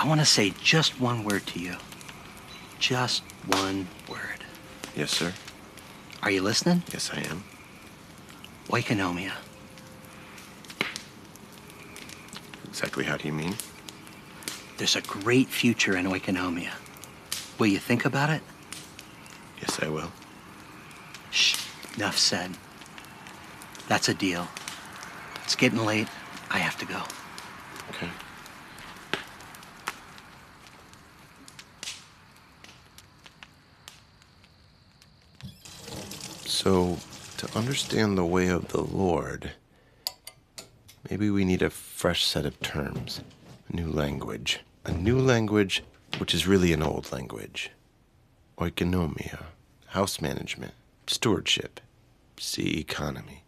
I want to say just one word to you. Just one word. Yes, sir. Are you listening? Yes, I am. Oikonomia. Exactly how do you mean? There's a great future in oikonomia. Will you think about it? Yes, I will. Shh, enough said. That's a deal. It's getting late. I have to go. So, to understand the way of the Lord, maybe we need a fresh set of terms, a new language. A new language, which is really an old language. Oikonomia, house management, stewardship, see economy.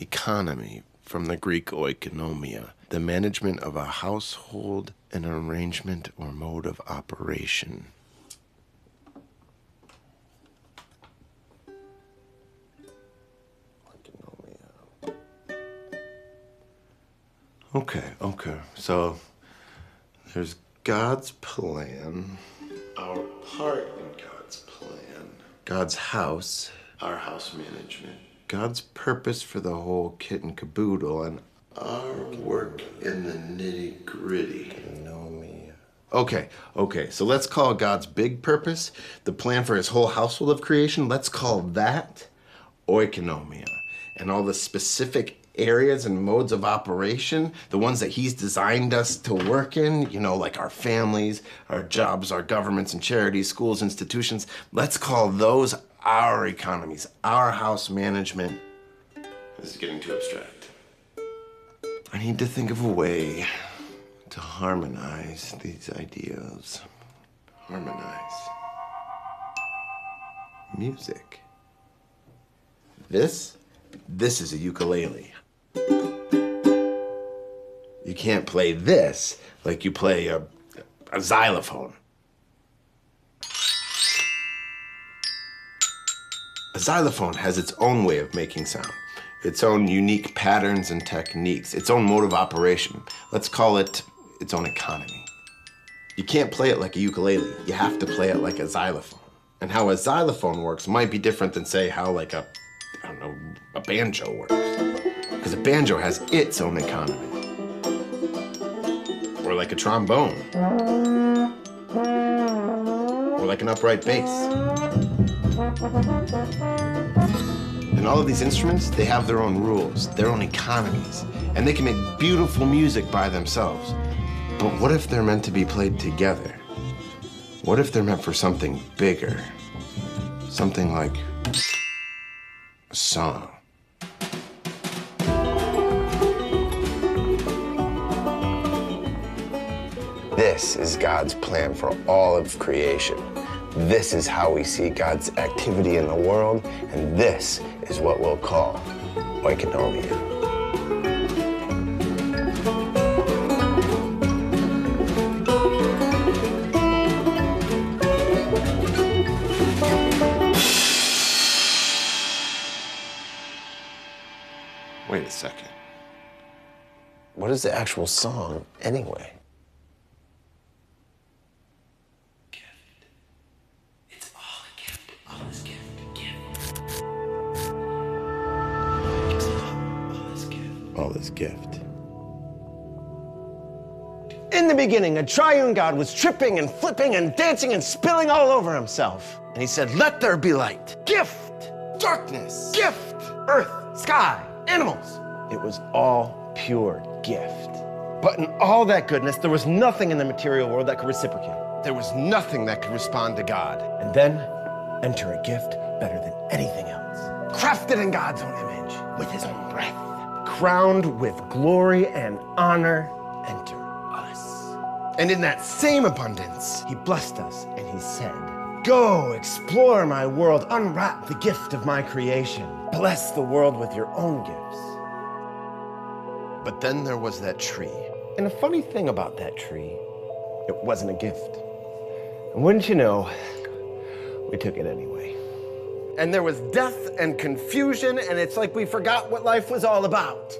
Economy, from the Greek oikonomia, the management of a household, an arrangement or mode of operation. Okay, okay. So there's God's plan, our part in God's plan, God's house, our house management, God's purpose for the whole kit and caboodle, and our work in the nitty gritty. Okay, okay, so let's call God's big purpose, the plan for his whole household of creation, let's call that oikonomia. And all the specific areas and modes of operation, the ones that he's designed us to work in, you know, like our families, our jobs, our governments and charities, schools, institutions, let's call those our economies, our house management. This is getting too abstract. I need to think of a way to harmonize these ideas. Harmonize. Music. This, this is a ukulele. You can't play this like you play a, a xylophone. A xylophone has its own way of making sound, its own unique patterns and techniques, its own mode of operation. Let's call it its own economy. You can't play it like a ukulele. You have to play it like a xylophone. And how a xylophone works might be different than, say, how like a, I don't know, a banjo works. Because a banjo has its own economy. Or like a trombone. Or like an upright bass. And all of these instruments, they have their own rules, their own economies, and they can make beautiful music by themselves. But what if they're meant to be played together? What if they're meant for something bigger? Something like a song. This is God's plan for all of creation. This is how we see God's activity in the world, and this is what we'll call oikonomia. Wait a second. What is the actual song anyway? Gift. In the beginning, a triune God was tripping and flipping and dancing and spilling all over himself. And he said, Let there be light. Gift, Darkness. gift, earth, sky, animals. It was all pure gift. But in all that goodness, there was nothing in the material world that could reciprocate. There was nothing that could respond to God. And then enter a gift better than anything else. Crafted in God's own image, with his own breath. Crowned with glory and honor, enter us. And in that same abundance, he blessed us and he said, Go explore my world, unwrap the gift of my creation, bless the world with your own gifts. But then there was that tree. And the funny thing about that tree, it wasn't a gift. And wouldn't you know, we took it anyway. And there was death and confusion, and it's like we forgot what life was all about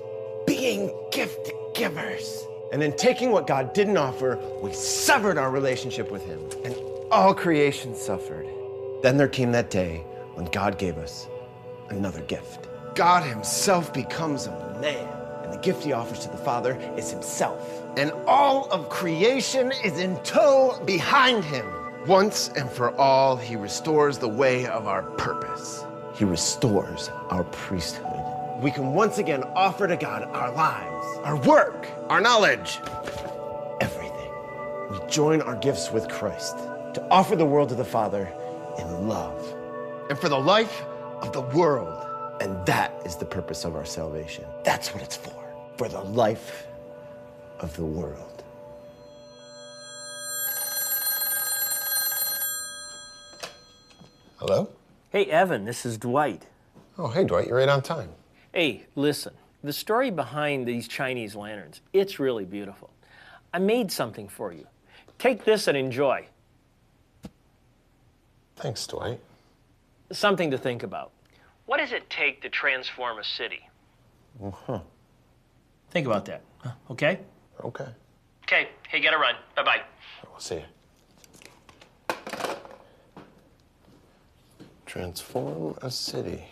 being gift givers. And in taking what God didn't offer, we severed our relationship with Him, and all creation suffered. Then there came that day when God gave us another gift. God Himself becomes a man, and the gift He offers to the Father is Himself. And all of creation is in tow behind Him. Once and for all, He restores the way of our purpose. He restores our priesthood. We can once again offer to God our lives, our work, our knowledge, everything. We join our gifts with Christ to offer the world to the Father in love and for the life of the world. And that is the purpose of our salvation. That's what it's for, for the life of the world. Hello? Hey, Evan, this is Dwight. Oh, hey, Dwight, you're right on time. Hey, listen, the story behind these Chinese lanterns, it's really beautiful. I made something for you. Take this and enjoy. Thanks, Dwight. Something to think about. What does it take to transform a city? Uh-huh. Think about that, okay? Okay. Okay, hey, get a run. Bye bye. We'll see you. Transform a city.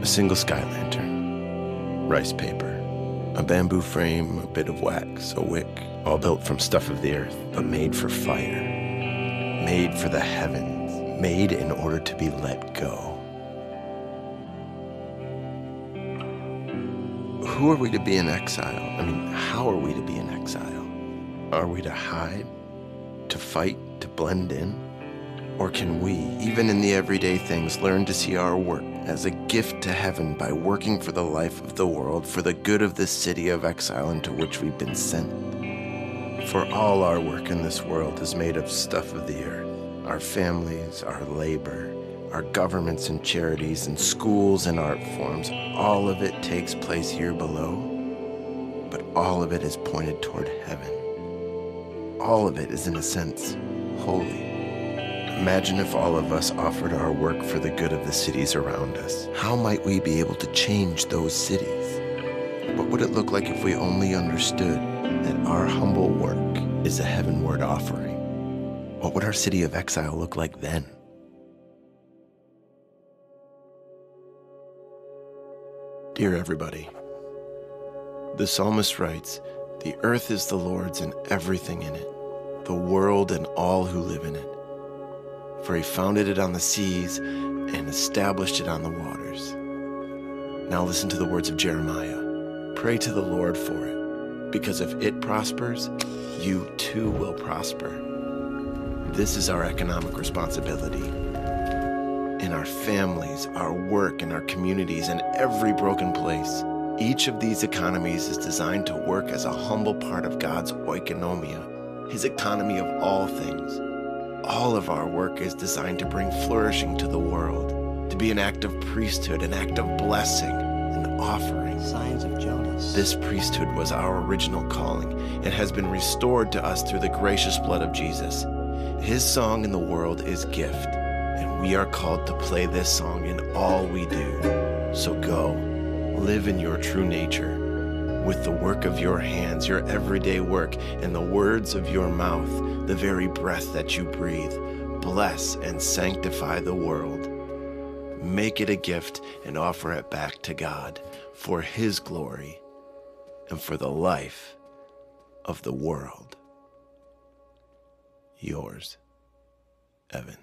A single sky lantern, rice paper, a bamboo frame, a bit of wax, a wick, all built from stuff of the earth, but made for fire, made for the heavens, made in order to be let go. Who are we to be in exile? I mean, how are we to be in exile? Are we to hide, to fight, to blend in? Or can we, even in the everyday things, learn to see our work as a gift to heaven by working for the life of the world, for the good of this city of exile into which we've been sent? For all our work in this world is made of stuff of the earth our families, our labor, our governments and charities, and schools and art forms. All of it takes place here below, but all of it is pointed toward heaven. All of it is, in a sense, holy. Imagine if all of us offered our work for the good of the cities around us. How might we be able to change those cities? What would it look like if we only understood that our humble work is a heavenward offering? What would our city of exile look like then? Dear everybody, the psalmist writes, The earth is the Lord's and everything in it, the world and all who live in it for he founded it on the seas and established it on the waters. Now listen to the words of Jeremiah. Pray to the Lord for it, because if it prospers, you too will prosper. This is our economic responsibility. In our families, our work, and our communities, and every broken place, each of these economies is designed to work as a humble part of God's oikonomia, his economy of all things. All of our work is designed to bring flourishing to the world, to be an act of priesthood, an act of blessing, an offering. Signs of Jonas. This priesthood was our original calling and has been restored to us through the gracious blood of Jesus. His song in the world is gift, we are called to play this song in all we do. So go, live in your true nature with the work of your hands, your everyday work, and the words of your mouth, the very breath that you breathe. Bless and sanctify the world. Make it a gift and offer it back to God for His glory and for the life of the world. Yours, Evan.